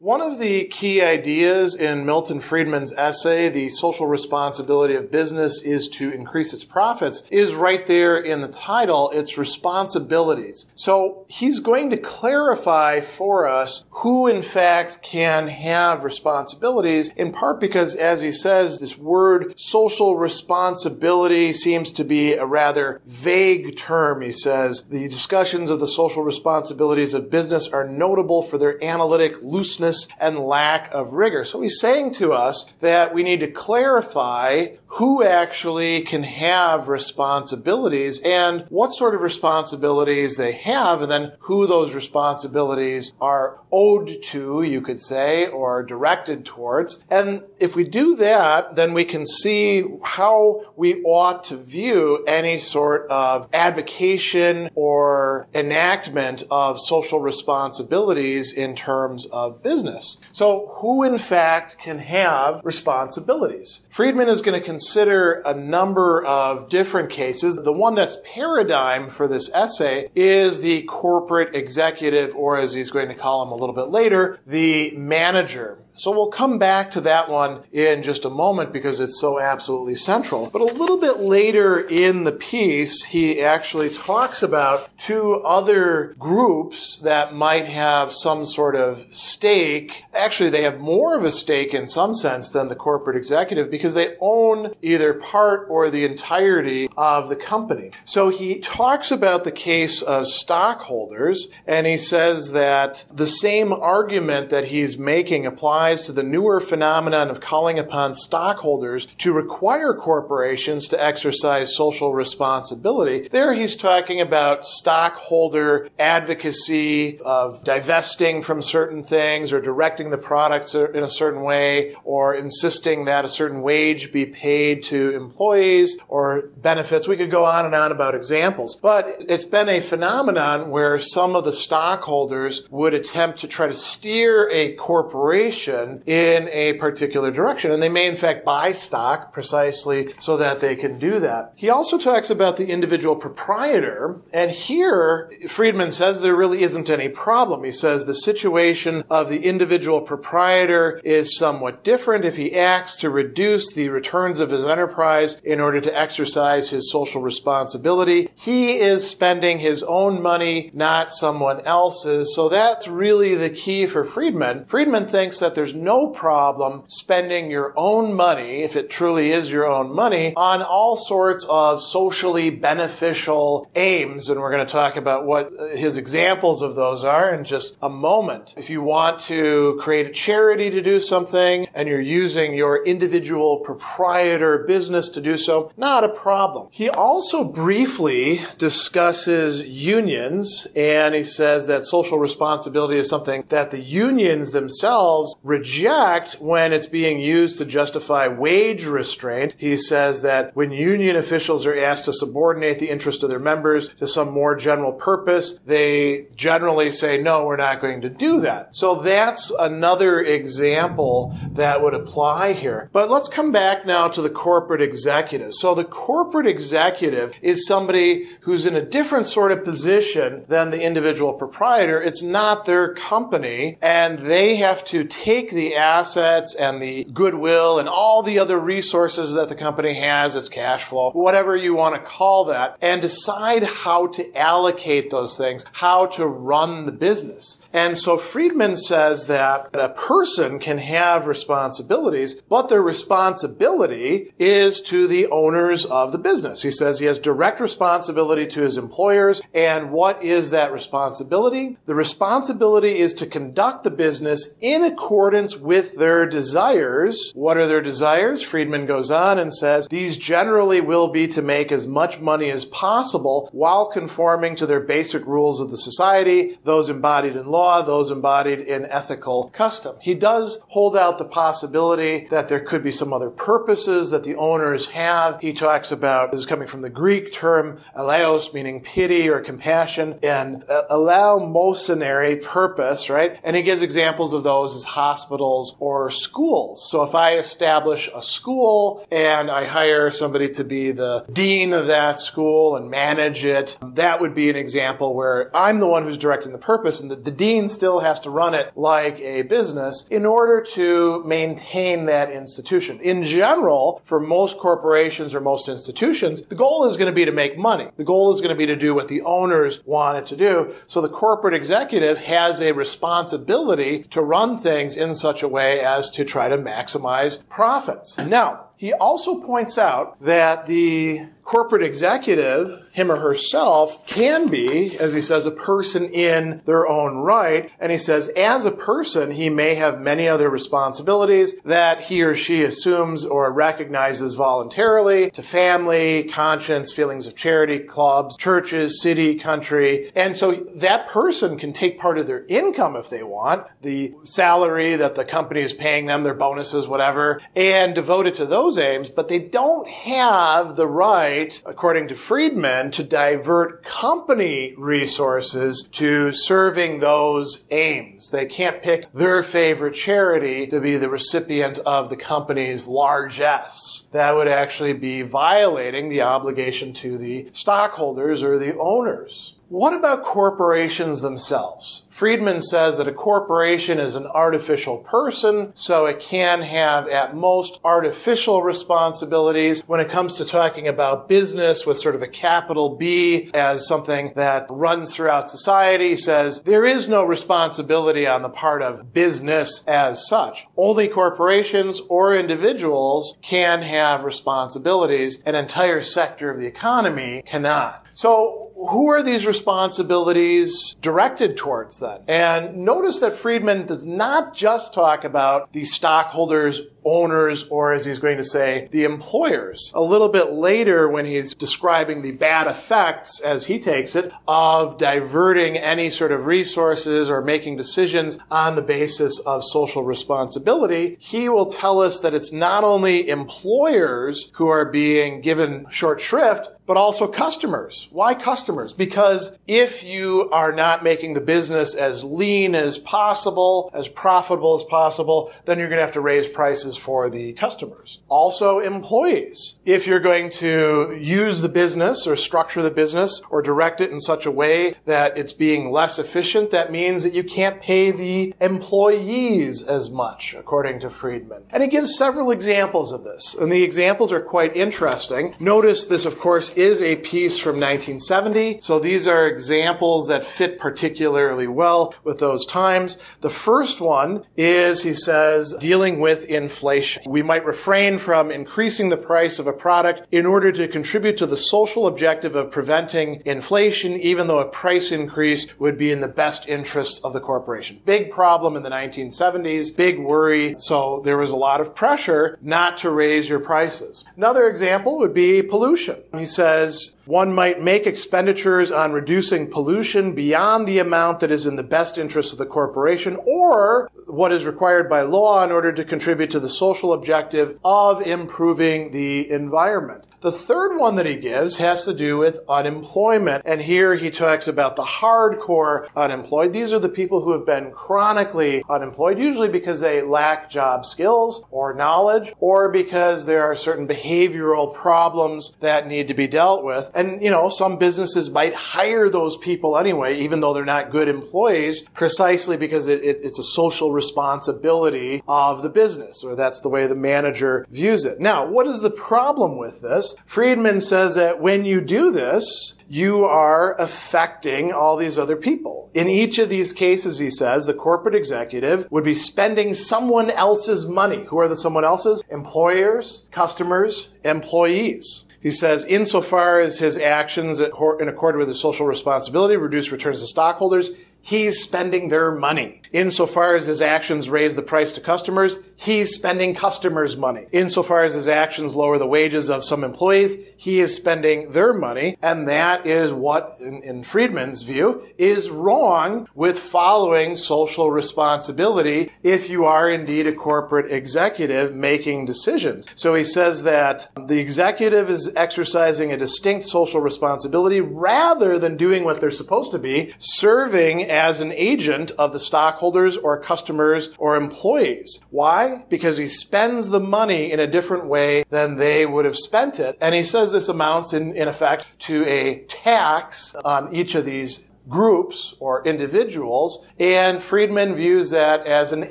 One of the key ideas in Milton Friedman's essay, The Social Responsibility of Business is to Increase Its Profits, is right there in the title, Its Responsibilities. So he's going to clarify for us who in fact can have responsibilities, in part because, as he says, this word social responsibility seems to be a rather vague term. He says, the discussions of the social responsibilities of business are notable for their analytic looseness and lack of rigor. So he's saying to us that we need to clarify who actually can have responsibilities and what sort of responsibilities they have, and then who those responsibilities are owed to, you could say, or directed towards. And if we do that, then we can see how we ought to view any sort of advocation or enactment of social responsibilities in terms of business. So who in fact can have responsibilities? Friedman is going to consider a number of different cases. The one that's paradigm for this essay is the corporate executive, or as he's going to call him a little bit later, the manager. So we'll come back to that one in just a moment because it's so absolutely central. But a little bit later in the piece, he actually talks about two other groups that might have some sort of stake. Actually, they have more of a stake in some sense than the corporate executive because they own either part or the entirety of the company. So he talks about the case of stockholders and he says that the same argument that he's making applies to the newer phenomenon of calling upon stockholders to require corporations to exercise social responsibility. There he's talking about stockholder advocacy of divesting from certain things or directing the products er, in a certain way or insisting that a certain wage be paid to employees or benefits. We could go on and on about examples, but it's been a phenomenon where some of the stockholders would attempt to try to steer a corporation in a particular direction. And they may in fact buy stock precisely so that they can do that. He also talks about the individual proprietor. And here, Friedman says there really isn't any problem. He says the situation of the individual proprietor is somewhat different if he acts to reduce the returns of his enterprise in order to exercise his social responsibility. He is spending his own money, not someone else's. So that's really the key for Friedman. Friedman thinks that there's there's no problem spending your own money, if it truly is your own money, on all sorts of socially beneficial aims. And we're going to talk about what his examples of those are in just a moment. If you want to create a charity to do something and you're using your individual proprietor business to do so, not a problem. He also briefly discusses unions and he says that social responsibility is something that the unions themselves reject when it's being used to justify wage restraint. He says that when union officials are asked to subordinate the interest of their members to some more general purpose, they generally say, no, we're not going to do that. So that's another example that would apply here. But let's come back now to the corporate executive. So the corporate executive is somebody who's in a different sort of position than the individual proprietor. It's not their company and they have to take take the assets and the goodwill and all the other resources that the company has, its cash flow, whatever you want to call that, and decide how to allocate those things, how to run the business. And so Friedman says that a person can have responsibilities, but their responsibility is to the owners of the business. He says he has direct responsibility to his employers. And what is that responsibility? The responsibility is to conduct the business in accordance accordance with their desires. What are their desires? Friedman goes on and says, these generally will be to make as much money as possible while conforming to their basic rules of the society, those embodied in law, those embodied in ethical custom. He does hold out the possibility that there could be some other purposes that the owners have. He talks about, this is coming from the Greek term eleos, meaning pity or compassion, and uh, eleemosynary purpose, right? And he gives examples of those as hospitals or schools. So if I establish a school and I hire somebody to be the dean of that school and manage it, that would be an example where I'm the one who's directing the purpose and the, the dean still has to run it like a business in order to maintain that institution. In general, for most corporations or most institutions, the goal is going to be to make money. The goal is going to be to do what the owners want it to do. So the corporate executive has a responsibility to run things in such a way as to try to maximize profits. Now, he also points out that the corporate executive, him or herself, can be, as he says, a person in their own right. And he says, as a person, he may have many other responsibilities that he or she assumes or recognizes voluntarily to family, conscience, feelings of charity, clubs, churches, city, country. And so that person can take part of their income if they want, the salary that the company is paying them, their bonuses, whatever, and devote it to those aims, but they don't have the right right, according to Friedman, to divert company resources to serving those aims. They can't pick their favorite charity to be the recipient of the company's largesse. That would actually be violating the obligation to the stockholders or the owners. What about corporations themselves? Friedman says that a corporation is an artificial person, so it can have at most artificial responsibilities when it comes to talking about business with sort of a capital B as something that runs throughout society. Says there is no responsibility on the part of business as such. Only corporations or individuals can have responsibilities. An entire sector of the economy cannot. So who are these responsibilities directed towards then? And notice that Friedman does not just talk about the stockholders owners, or as he's going to say, the employers. A little bit later, when he's describing the bad effects, as he takes it, of diverting any sort of resources or making decisions on the basis of social responsibility, he will tell us that it's not only employers who are being given short shrift, but also customers. Why customers? Because if you are not making the business as lean as possible, as profitable as possible, then you're going to have to raise prices for the customers. Also employees. If you're going to use the business or structure the business or direct it in such a way that it's being less efficient, that means that you can't pay the employees as much, according to Friedman. And he gives several examples of this. And the examples are quite interesting. Notice this, of course, is a piece from 1970. So these are examples that fit particularly well with those times. The first one is, he says, dealing with inflation. We might refrain from increasing the price of a product in order to contribute to the social objective of preventing inflation, even though a price increase would be in the best interests of the corporation. Big problem in the 1970s, big worry. So there was a lot of pressure not to raise your prices. Another example would be pollution. He says, says one might make expenditures on reducing pollution beyond the amount that is in the best interest of the corporation or what is required by law in order to contribute to the social objective of improving the environment. The third one that he gives has to do with unemployment. And here he talks about the hardcore unemployed. These are the people who have been chronically unemployed, usually because they lack job skills or knowledge, or because there are certain behavioral problems that need to be dealt with. And, you know, some businesses might hire those people anyway, even though they're not good employees, precisely because it, it, it's a social responsibility of the business, or that's the way the manager views it. Now, what is the problem with this? Friedman says that when you do this, you are affecting all these other people. In each of these cases, he says, the corporate executive would be spending someone else's money. Who are the someone else's? Employers, customers, employees. He says, insofar as his actions in accord with his social responsibility reduce returns to stockholders, he's spending their money. Insofar as his actions raise the price to customers, he's spending customers' money. Insofar as his actions lower the wages of some employees, he is spending their money. And that is what, in, in Friedman's view, is wrong with following social responsibility if you are indeed a corporate executive making decisions. So he says that the executive is exercising a distinct social responsibility rather than doing what they're supposed to be, serving as an agent of the stockholders or customers or employees. Why? Because he spends the money in a different way than they would have spent it. And he says this amounts in, in effect to a tax on each of these groups or individuals, and Friedman views that as an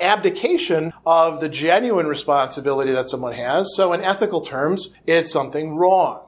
abdication of the genuine responsibility that someone has. So, in ethical terms, it's something wrong.